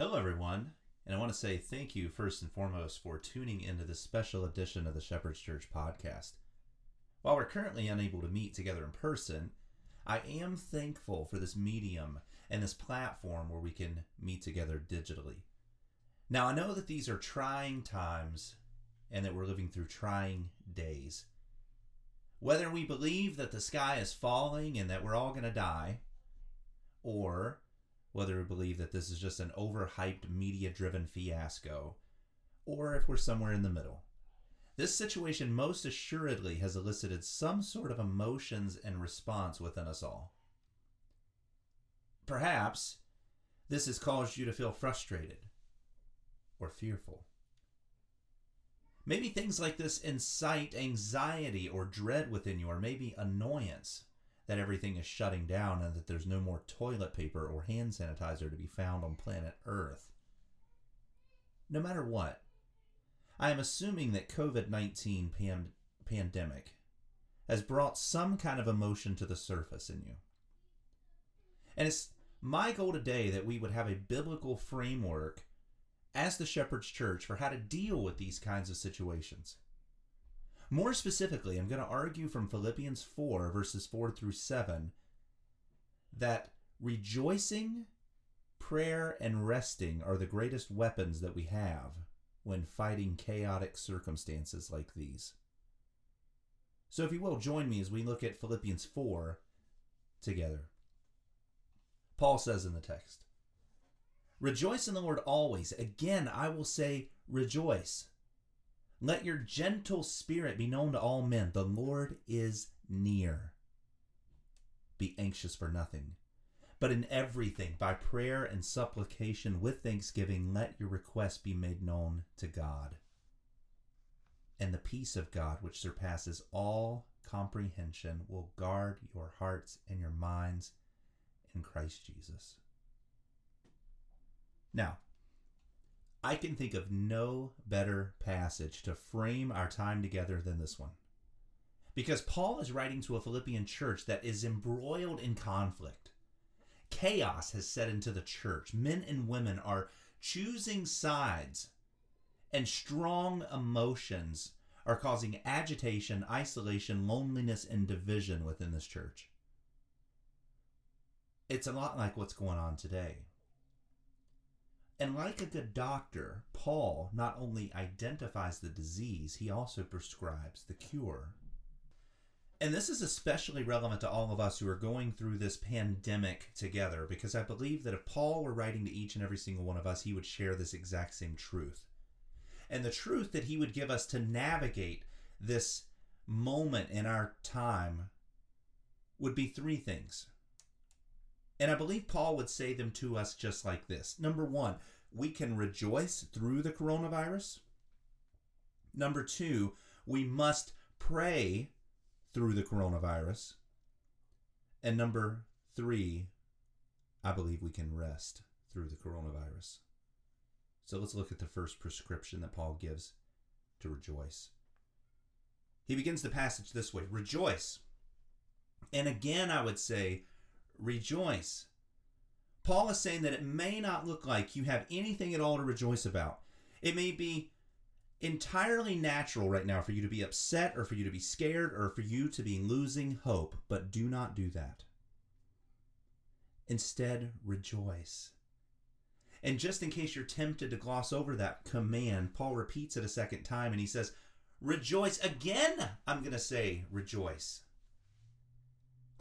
Hello, everyone, and I want to say thank you first and foremost for tuning into this special edition of the Shepherd's Church podcast. While we're currently unable to meet together in person, I am thankful for this medium and this platform where we can meet together digitally. Now, I know that these are trying times and that we're living through trying days. Whether we believe that the sky is falling and that we're all going to die, or whether we believe that this is just an overhyped media driven fiasco, or if we're somewhere in the middle. This situation most assuredly has elicited some sort of emotions and response within us all. Perhaps this has caused you to feel frustrated or fearful. Maybe things like this incite anxiety or dread within you, or maybe annoyance that everything is shutting down and that there's no more toilet paper or hand sanitizer to be found on planet Earth. No matter what, I am assuming that COVID 19 pan- pandemic has brought some kind of emotion to the surface in you. And it's my goal today that we would have a biblical framework as the Shepherd's Church for how to deal with these kinds of situations. More specifically, I'm going to argue from Philippians 4, verses 4 through 7, that rejoicing, prayer, and resting are the greatest weapons that we have when fighting chaotic circumstances like these. So, if you will, join me as we look at Philippians 4 together. Paul says in the text, Rejoice in the Lord always. Again, I will say, rejoice. Let your gentle spirit be known to all men. The Lord is near. Be anxious for nothing, but in everything, by prayer and supplication with thanksgiving, let your requests be made known to God. And the peace of God, which surpasses all comprehension, will guard your hearts and your minds in Christ Jesus. Now, I can think of no better passage to frame our time together than this one. Because Paul is writing to a Philippian church that is embroiled in conflict. Chaos has set into the church. Men and women are choosing sides, and strong emotions are causing agitation, isolation, loneliness, and division within this church. It's a lot like what's going on today. And like a good doctor, Paul not only identifies the disease, he also prescribes the cure. And this is especially relevant to all of us who are going through this pandemic together, because I believe that if Paul were writing to each and every single one of us, he would share this exact same truth. And the truth that he would give us to navigate this moment in our time would be three things. And I believe Paul would say them to us just like this. Number one, we can rejoice through the coronavirus. Number two, we must pray through the coronavirus. And number three, I believe we can rest through the coronavirus. So let's look at the first prescription that Paul gives to rejoice. He begins the passage this way Rejoice. And again, I would say, rejoice. Paul is saying that it may not look like you have anything at all to rejoice about. It may be entirely natural right now for you to be upset or for you to be scared or for you to be losing hope, but do not do that. Instead, rejoice. And just in case you're tempted to gloss over that command, Paul repeats it a second time and he says, Rejoice. Again, I'm going to say rejoice.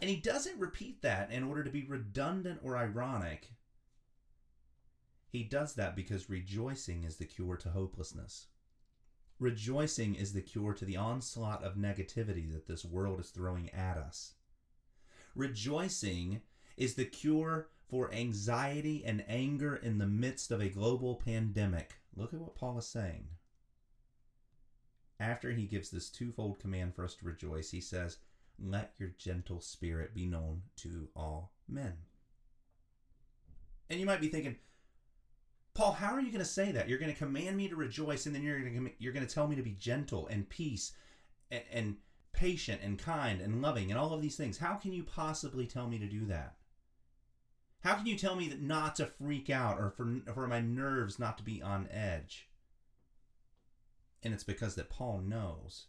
And he doesn't repeat that in order to be redundant or ironic. He does that because rejoicing is the cure to hopelessness. Rejoicing is the cure to the onslaught of negativity that this world is throwing at us. Rejoicing is the cure for anxiety and anger in the midst of a global pandemic. Look at what Paul is saying. After he gives this twofold command for us to rejoice, he says, let your gentle spirit be known to all men. And you might be thinking, Paul, how are you going to say that? You're going to command me to rejoice, and then you're going to you're going to tell me to be gentle and peace and, and patient and kind and loving and all of these things. How can you possibly tell me to do that? How can you tell me that not to freak out or for, for my nerves not to be on edge? And it's because that Paul knows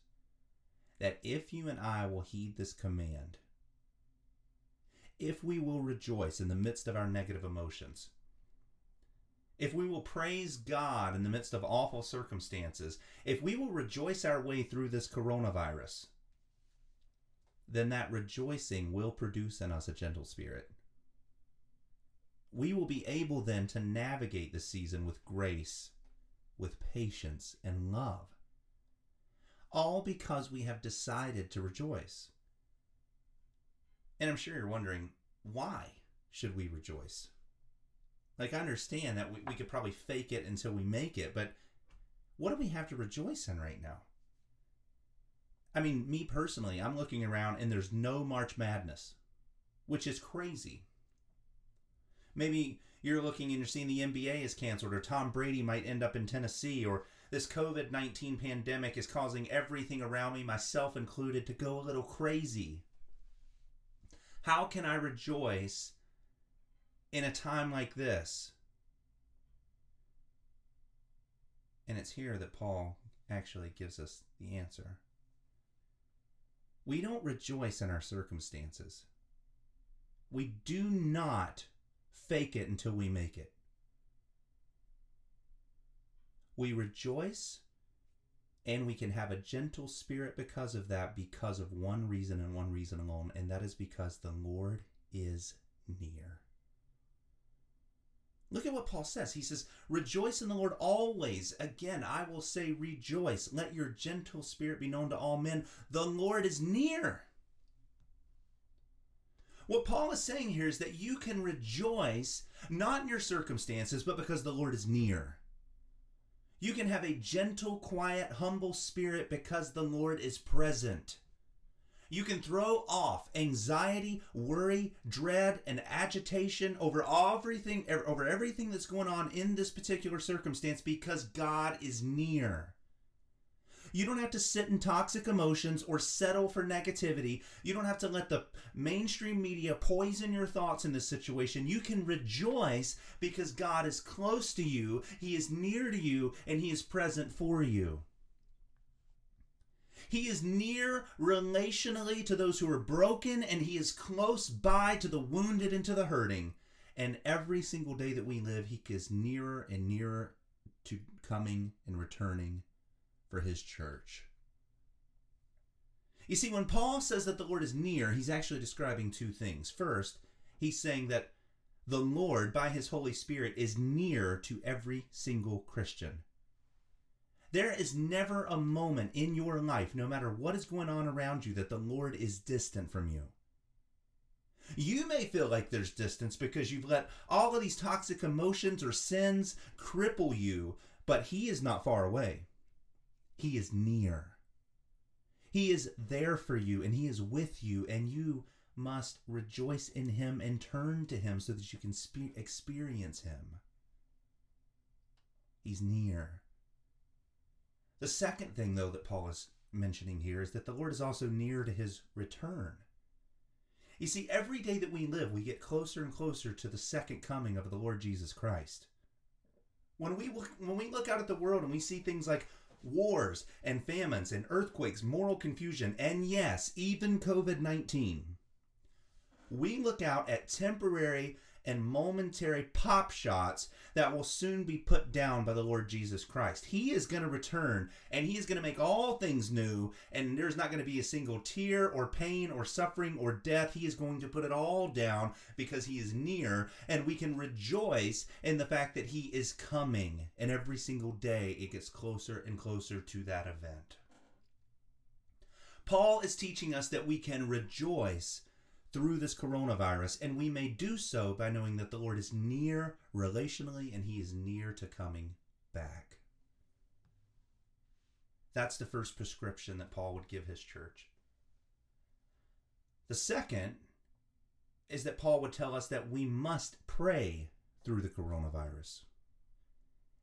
that if you and I will heed this command, if we will rejoice in the midst of our negative emotions, if we will praise God in the midst of awful circumstances, if we will rejoice our way through this coronavirus, then that rejoicing will produce in us a gentle spirit. We will be able then to navigate the season with grace, with patience, and love. All because we have decided to rejoice. And I'm sure you're wondering, why should we rejoice? Like, I understand that we, we could probably fake it until we make it, but what do we have to rejoice in right now? I mean, me personally, I'm looking around and there's no March Madness, which is crazy. Maybe you're looking and you're seeing the NBA is canceled, or Tom Brady might end up in Tennessee, or this COVID 19 pandemic is causing everything around me, myself included, to go a little crazy. How can I rejoice in a time like this? And it's here that Paul actually gives us the answer. We don't rejoice in our circumstances. We do not fake it until we make it. We rejoice and we can have a gentle spirit because of that, because of one reason and one reason alone, and that is because the Lord is near. Look at what Paul says. He says, Rejoice in the Lord always. Again, I will say, Rejoice. Let your gentle spirit be known to all men. The Lord is near. What Paul is saying here is that you can rejoice not in your circumstances, but because the Lord is near. You can have a gentle, quiet, humble spirit because the Lord is present. You can throw off anxiety, worry, dread, and agitation over everything over everything that's going on in this particular circumstance because God is near. You don't have to sit in toxic emotions or settle for negativity. You don't have to let the mainstream media poison your thoughts in this situation. You can rejoice because God is close to you, He is near to you, and He is present for you. He is near relationally to those who are broken, and He is close by to the wounded and to the hurting. And every single day that we live, He is nearer and nearer to coming and returning for his church. You see, when Paul says that the Lord is near, he's actually describing two things. First, he's saying that the Lord, by his Holy Spirit, is near to every single Christian. There is never a moment in your life, no matter what is going on around you, that the Lord is distant from you. You may feel like there's distance because you've let all of these toxic emotions or sins cripple you, but He is not far away. He is near. He is there for you and He is with you, and you must rejoice in Him and turn to Him so that you can spe- experience Him. He's near. The second thing, though, that Paul is mentioning here is that the Lord is also near to His return. You see, every day that we live, we get closer and closer to the second coming of the Lord Jesus Christ. When we look, when we look out at the world and we see things like wars and famines and earthquakes, moral confusion, and yes, even COVID 19. We look out at temporary and momentary pop shots that will soon be put down by the Lord Jesus Christ. He is going to return and he is going to make all things new, and there's not going to be a single tear or pain or suffering or death. He is going to put it all down because he is near, and we can rejoice in the fact that he is coming. And every single day it gets closer and closer to that event. Paul is teaching us that we can rejoice through this coronavirus, and we may do so by knowing that the Lord is near relationally and He is near to coming back. That's the first prescription that Paul would give his church. The second is that Paul would tell us that we must pray through the coronavirus.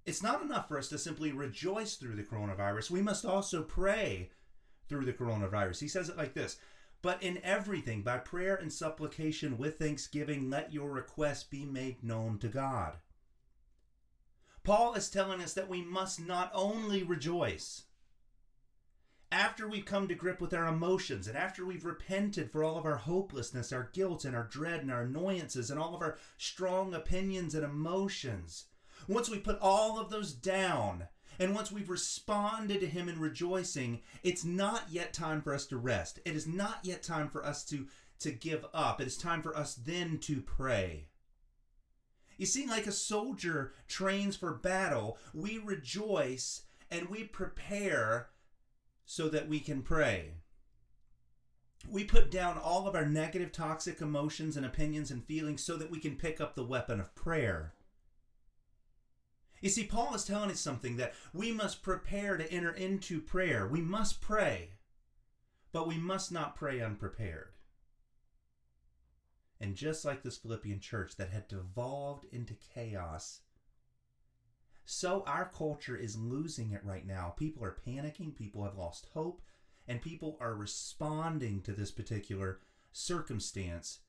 It's not enough for us to simply rejoice through the coronavirus. We must also pray through the coronavirus. He says it like this But in everything, by prayer and supplication with thanksgiving, let your requests be made known to God. Paul is telling us that we must not only rejoice, after we've come to grip with our emotions and after we've repented for all of our hopelessness, our guilt, and our dread, and our annoyances, and all of our strong opinions and emotions, once we put all of those down, and once we've responded to Him in rejoicing, it's not yet time for us to rest. It is not yet time for us to, to give up. It is time for us then to pray. You see, like a soldier trains for battle, we rejoice and we prepare so that we can pray. We put down all of our negative, toxic emotions and opinions and feelings so that we can pick up the weapon of prayer. You see, Paul is telling us something that we must prepare to enter into prayer. We must pray, but we must not pray unprepared. And just like this Philippian church that had devolved into chaos, so our culture is losing it right now. People are panicking, people have lost hope, and people are responding to this particular circumstance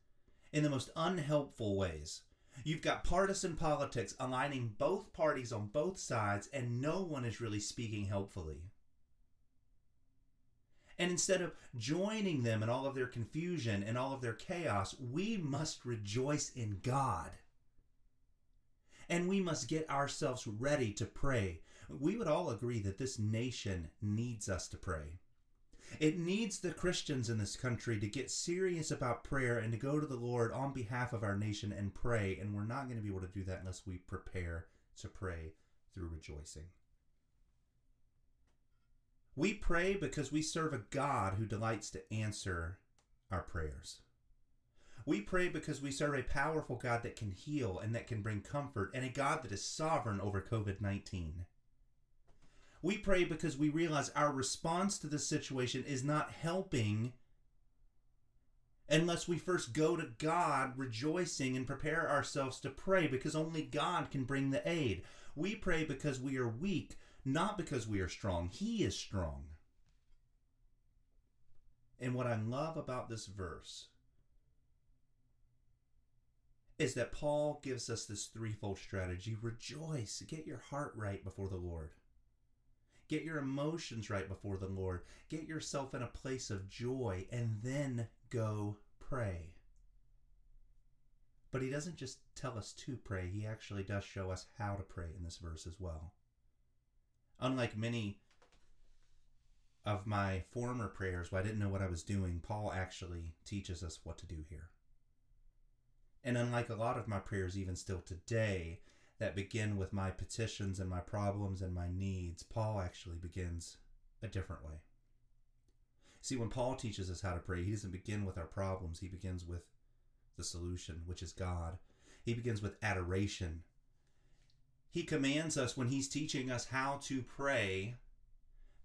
in the most unhelpful ways. You've got partisan politics aligning both parties on both sides, and no one is really speaking helpfully. And instead of joining them in all of their confusion and all of their chaos, we must rejoice in God and we must get ourselves ready to pray. We would all agree that this nation needs us to pray. It needs the Christians in this country to get serious about prayer and to go to the Lord on behalf of our nation and pray. And we're not going to be able to do that unless we prepare to pray through rejoicing. We pray because we serve a God who delights to answer our prayers. We pray because we serve a powerful God that can heal and that can bring comfort, and a God that is sovereign over COVID 19. We pray because we realize our response to this situation is not helping unless we first go to God rejoicing and prepare ourselves to pray because only God can bring the aid. We pray because we are weak, not because we are strong. He is strong. And what I love about this verse is that Paul gives us this threefold strategy rejoice, get your heart right before the Lord. Get your emotions right before the Lord. Get yourself in a place of joy and then go pray. But he doesn't just tell us to pray, he actually does show us how to pray in this verse as well. Unlike many of my former prayers where I didn't know what I was doing, Paul actually teaches us what to do here. And unlike a lot of my prayers, even still today, that begin with my petitions and my problems and my needs, Paul actually begins a different way. See, when Paul teaches us how to pray, he doesn't begin with our problems, he begins with the solution, which is God. He begins with adoration. He commands us when he's teaching us how to pray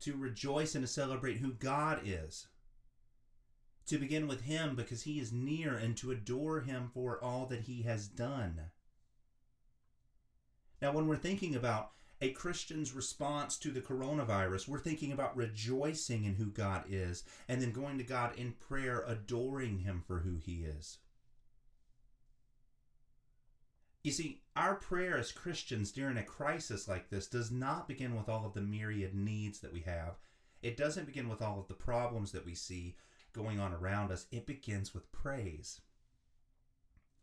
to rejoice and to celebrate who God is to begin with Him because He is near and to adore Him for all that He has done. Now, when we're thinking about a Christian's response to the coronavirus, we're thinking about rejoicing in who God is and then going to God in prayer, adoring Him for who He is. You see, our prayer as Christians during a crisis like this does not begin with all of the myriad needs that we have. It doesn't begin with all of the problems that we see, going on around us, it begins with praise.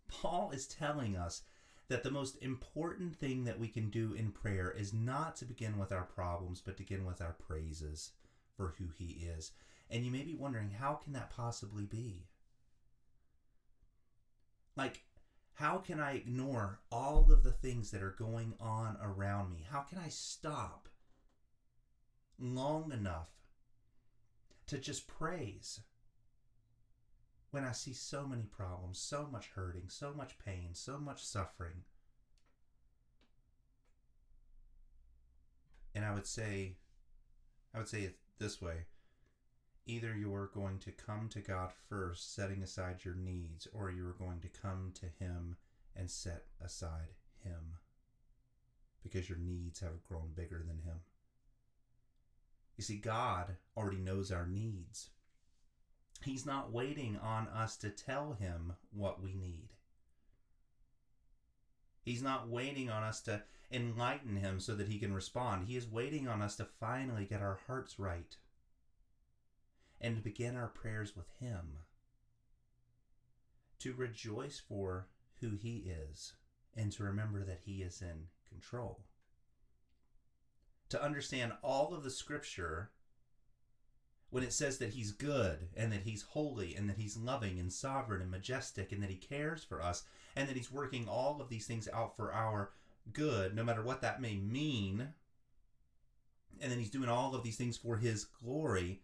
Paul is telling us that the most important thing that we can do in prayer is not to begin with our problems, but to begin with our praises for who he is. And you may be wondering, how can that possibly be? Like, how can I ignore all of the things that are going on around me? How can I stop long enough to just praise? When I see so many problems, so much hurting, so much pain, so much suffering. And I would say, I would say it this way either you're going to come to God first, setting aside your needs, or you're going to come to Him and set aside Him because your needs have grown bigger than Him. You see, God already knows our needs. He's not waiting on us to tell him what we need. He's not waiting on us to enlighten him so that he can respond. He is waiting on us to finally get our hearts right and begin our prayers with him. To rejoice for who he is and to remember that he is in control. To understand all of the scripture when it says that he's good and that he's holy and that he's loving and sovereign and majestic and that he cares for us and that he's working all of these things out for our good, no matter what that may mean, and then he's doing all of these things for his glory.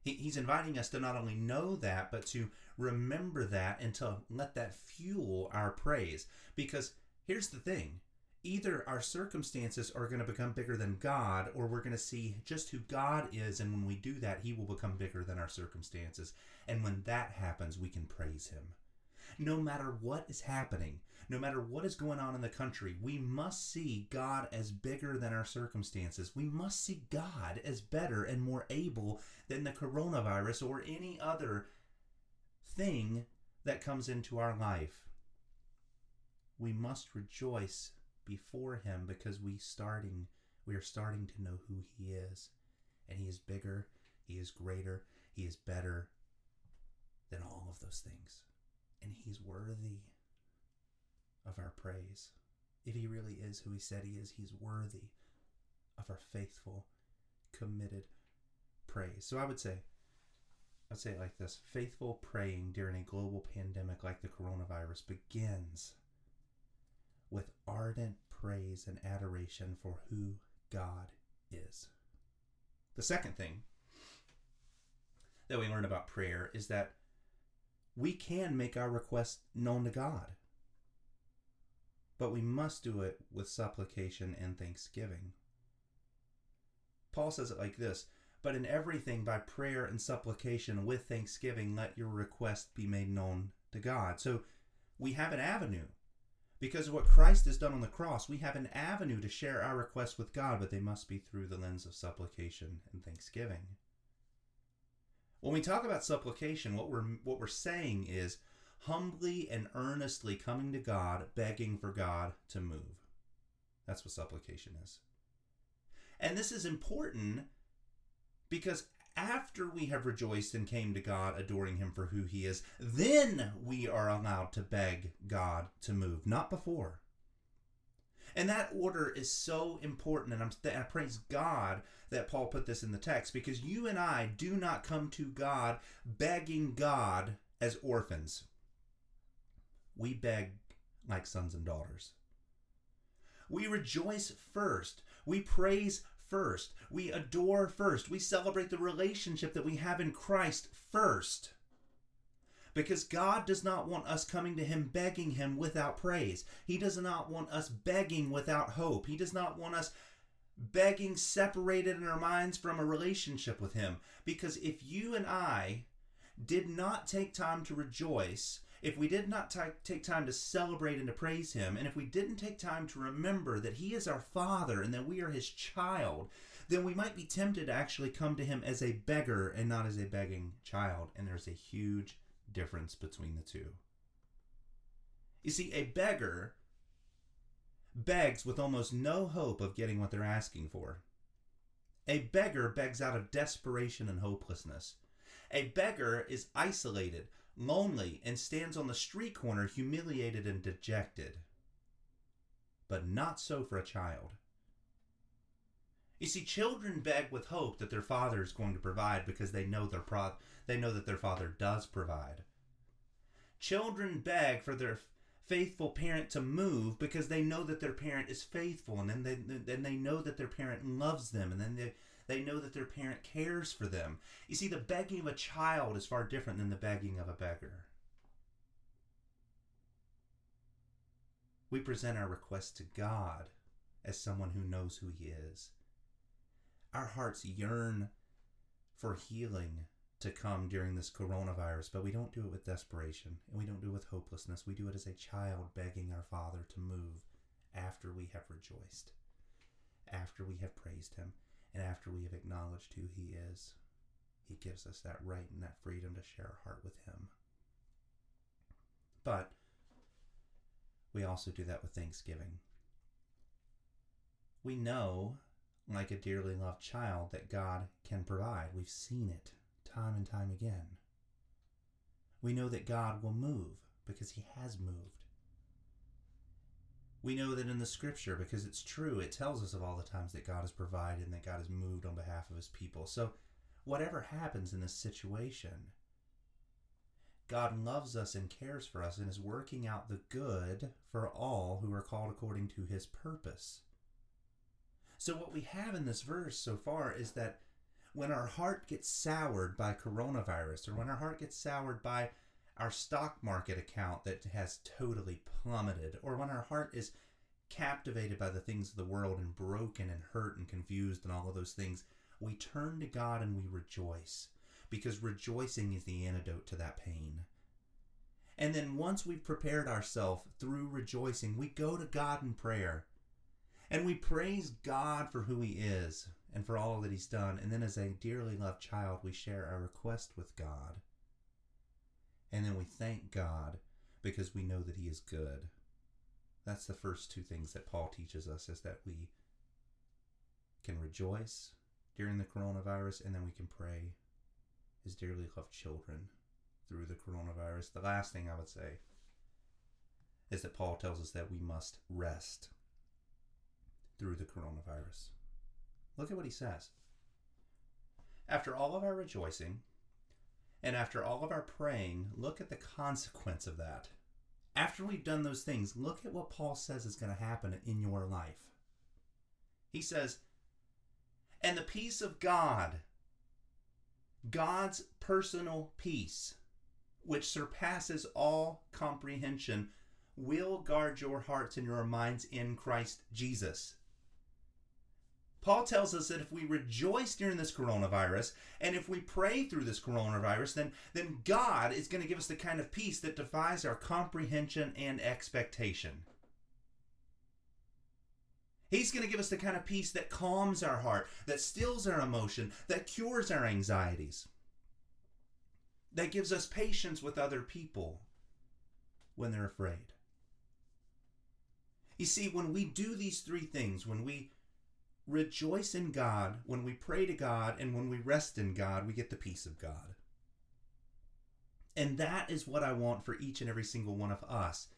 He, he's inviting us to not only know that, but to remember that and to let that fuel our praise. Because here's the thing either our circumstances are going to become bigger than God, or we're going to see just who God is. And when we do that, He will become bigger than our circumstances. And when that happens, we can praise Him. No matter what is happening, no matter what is going on in the country, we must see God as bigger than our circumstances. We must see God as better and more able than the coronavirus or any other thing that comes into our life. We must rejoice before him because we starting we are starting to know who he is. And he is bigger he is greater he is better than all of those things. And he's worthy of our praise. If he really is who he said he is he's worthy of our faithful committed praise. So i would say i'd say it like this. Faithful praying during a global pandemic like the coronavirus begins with ardent praise and adoration for who God is. The second thing that we learn about prayer is that we can make our request known to God, but we must do it with supplication and thanksgiving. Paul says it like this But in everything, by prayer and supplication with thanksgiving, let your request be made known to God. So we have an avenue because of what Christ has done on the cross, we have an avenue to share our requests with God, but they must be through the lens of supplication and thanksgiving. When we talk about supplication, what we're what we're saying is humbly and earnestly coming to God, begging for God to move. That's what supplication is. And this is important because after we have rejoiced and came to God, adoring Him for who He is, then we are allowed to beg God to move, not before. And that order is so important, and I'm, I praise God that Paul put this in the text because you and I do not come to God begging God as orphans. We beg like sons and daughters. We rejoice first. We praise first. We adore first. We celebrate the relationship that we have in Christ first. Because God does not want us coming to Him begging Him without praise. He does not want us begging without hope. He does not want us begging separated in our minds from a relationship with Him. Because if you and I did not take time to rejoice, if we did not t- take time to celebrate and to praise Him, and if we didn't take time to remember that He is our Father and that we are His child, then we might be tempted to actually come to Him as a beggar and not as a begging child. And there's a huge difference between the two. You see, a beggar begs with almost no hope of getting what they're asking for. A beggar begs out of desperation and hopelessness. A beggar is isolated, lonely, and stands on the street corner humiliated and dejected. But not so for a child. You see, children beg with hope that their father is going to provide because they know their pro- they know that their father does provide. Children beg for their faithful parent to move because they know that their parent is faithful, and then they then they know that their parent loves them, and then they they know that their parent cares for them. You see, the begging of a child is far different than the begging of a beggar. We present our request to God as someone who knows who He is. Our hearts yearn for healing to come during this coronavirus, but we don't do it with desperation and we don't do it with hopelessness. We do it as a child begging our Father to move after we have rejoiced, after we have praised Him, and after we have acknowledged who He is. He gives us that right and that freedom to share our heart with Him. But we also do that with Thanksgiving. We know, like a dearly loved child, that God can provide. We've seen it time and time again. We know that God will move because He has moved. We know that in the scripture, because it's true, it tells us of all the times that God has provided and that God has moved on behalf of His people. So, whatever happens in this situation, God loves us and cares for us and is working out the good for all who are called according to his purpose. So, what we have in this verse so far is that when our heart gets soured by coronavirus, or when our heart gets soured by our stock market account that has totally plummeted, or when our heart is captivated by the things of the world and broken and hurt and confused and all of those things, we turn to God and we rejoice because rejoicing is the antidote to that pain. And then once we've prepared ourselves through rejoicing, we go to God in prayer and we praise God for who He is and for all that He's done. And then, as a dearly loved child, we share our request with God. And then we thank God because we know that He is good. That's the first two things that Paul teaches us is that we can rejoice during the coronavirus and then we can pray his dearly loved children through the coronavirus. The last thing I would say is that Paul tells us that we must rest through the coronavirus. Look at what he says. After all of our rejoicing and after all of our praying, look at the consequence of that. After we've done those things, look at what Paul says is going to happen in your life. He says, And the peace of God, God's personal peace, which surpasses all comprehension, will guard your hearts and your minds in Christ Jesus. Paul tells us that if we rejoice during this coronavirus and if we pray through this coronavirus, then, then God is going to give us the kind of peace that defies our comprehension and expectation. He's going to give us the kind of peace that calms our heart, that stills our emotion, that cures our anxieties, that gives us patience with other people when they're afraid. You see, when we do these three things, when we rejoice in God, when we pray to God, and when we rest in God, we get the peace of God. And that is what I want for each and every single one of us.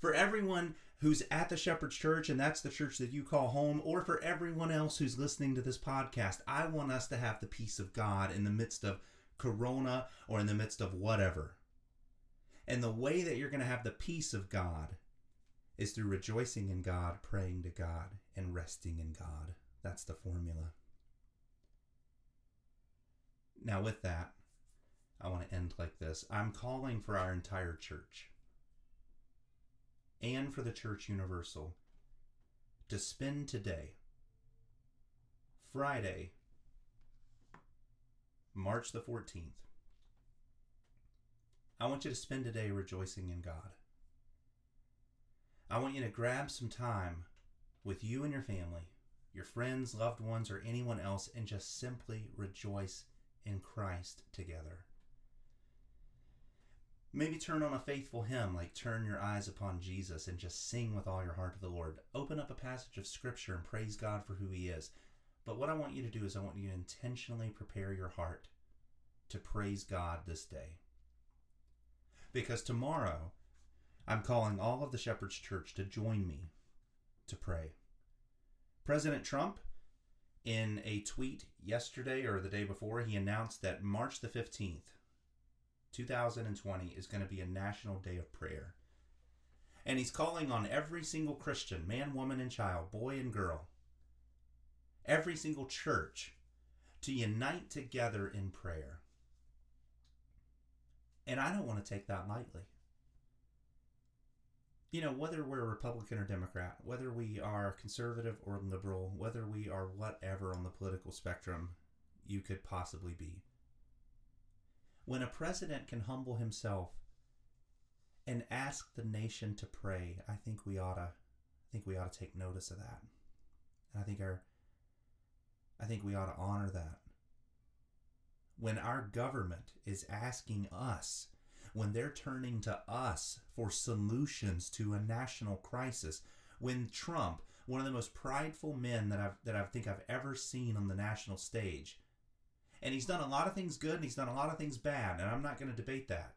For everyone who's at the Shepherd's Church, and that's the church that you call home, or for everyone else who's listening to this podcast, I want us to have the peace of God in the midst of Corona or in the midst of whatever. And the way that you're going to have the peace of God is through rejoicing in God, praying to God, and resting in God. That's the formula. Now, with that, I want to end like this I'm calling for our entire church and for the Church Universal to spend today, Friday, March the 14th. I want you to spend today rejoicing in God. I want you to grab some time with you and your family, your friends, loved ones, or anyone else, and just simply rejoice in Christ together. Maybe turn on a faithful hymn like Turn Your Eyes Upon Jesus and just sing with all your heart to the Lord. Open up a passage of Scripture and praise God for who He is. But what I want you to do is I want you to intentionally prepare your heart to praise God this day. Because tomorrow, I'm calling all of the Shepherd's Church to join me to pray. President Trump, in a tweet yesterday or the day before, he announced that March the 15th, 2020 is going to be a national day of prayer. And he's calling on every single Christian, man, woman, and child, boy and girl, every single church to unite together in prayer. And I don't want to take that lightly. You know, whether we're Republican or Democrat, whether we are conservative or liberal, whether we are whatever on the political spectrum you could possibly be when a president can humble himself and ask the nation to pray, I think we ought to I think we ought to take notice of that. And I think our I think we ought to honor that. when our government is asking us, when they're turning to us for solutions to a national crisis, when Trump, one of the most prideful men that I've that I think I've ever seen on the national stage, and he's done a lot of things good and he's done a lot of things bad, and I'm not going to debate that.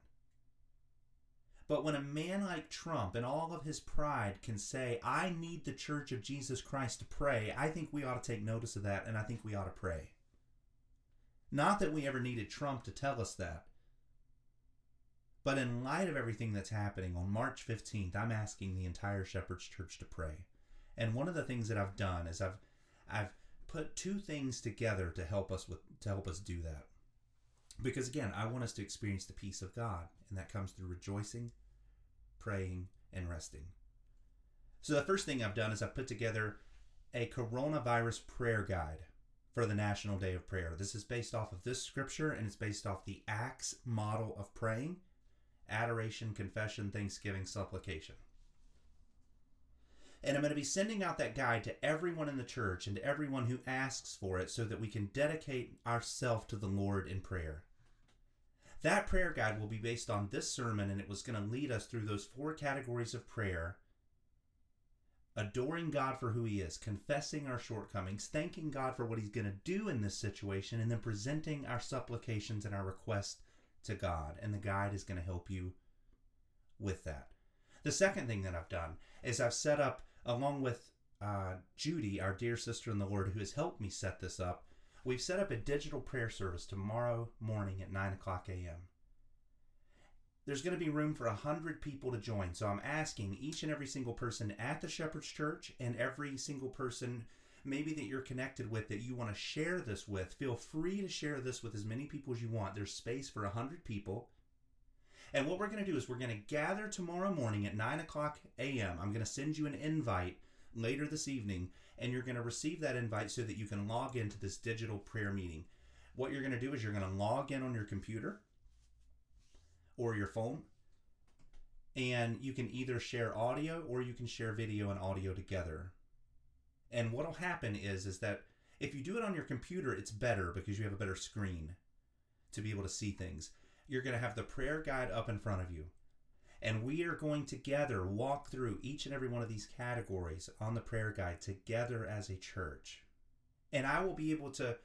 But when a man like Trump, in all of his pride, can say, I need the Church of Jesus Christ to pray, I think we ought to take notice of that and I think we ought to pray. Not that we ever needed Trump to tell us that. But in light of everything that's happening on March 15th, I'm asking the entire Shepherd's Church to pray. And one of the things that I've done is I've I've put two things together to help us with to help us do that. Because again, I want us to experience the peace of God, and that comes through rejoicing, praying, and resting. So the first thing I've done is I've put together a coronavirus prayer guide for the National Day of Prayer. This is based off of this scripture and it's based off the Acts model of praying adoration, confession, thanksgiving, supplication. And I'm going to be sending out that guide to everyone in the church and to everyone who asks for it so that we can dedicate ourselves to the Lord in prayer. That prayer guide will be based on this sermon and it was going to lead us through those four categories of prayer adoring God for who He is, confessing our shortcomings, thanking God for what He's going to do in this situation, and then presenting our supplications and our requests to God. And the guide is going to help you with that. The second thing that I've done is I've set up along with uh, Judy, our dear sister in the Lord, who has helped me set this up, we've set up a digital prayer service tomorrow morning at 9 o'clock a.m. There's going to be room for 100 people to join. So I'm asking each and every single person at the Shepherd's Church and every single person maybe that you're connected with that you want to share this with, feel free to share this with as many people as you want. There's space for 100 people. And what we're going to do is we're going to gather tomorrow morning at 9 o'clock a.m. I'm going to send you an invite later this evening, and you're going to receive that invite so that you can log into this digital prayer meeting. What you're going to do is you're going to log in on your computer or your phone, and you can either share audio or you can share video and audio together. And what'll happen is is that if you do it on your computer, it's better because you have a better screen to be able to see things you're going to have the prayer guide up in front of you. And we are going together walk through each and every one of these categories on the prayer guide together as a church. And I will be able to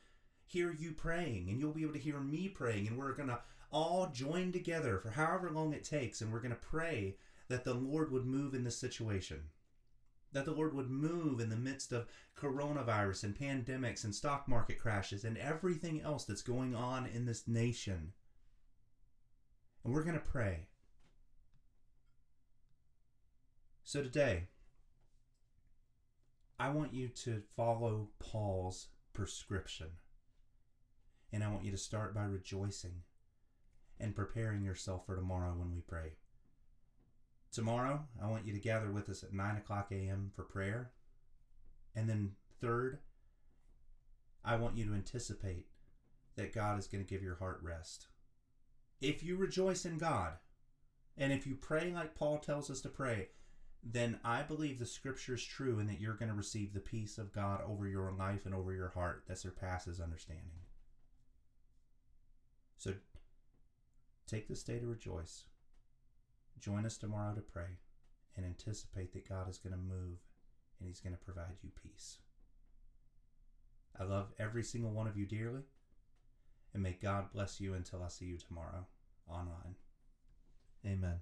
hear you praying, and you'll be able to hear me praying, and we're going to all join together for however long it takes, and we're going to pray that the Lord would move in this situation. That the Lord would move in the midst of coronavirus and pandemics and stock market crashes and everything else that's going on in this nation. And we're going to pray. So today, I want you to follow Paul's prescription. And I want you to start by rejoicing and preparing yourself for tomorrow when we pray. Tomorrow, I want you to gather with us at 9 o'clock a.m. for prayer. And then, third, I want you to anticipate that God is going to give your heart rest. If you rejoice in God, and if you pray like Paul tells us to pray, then I believe the scripture is true and that you're going to receive the peace of God over your life and over your heart that surpasses understanding. So take this day to rejoice. Join us tomorrow to pray and anticipate that God is going to move and He's going to provide you peace. I love every single one of you dearly. And may God bless you until I see you tomorrow online. Amen.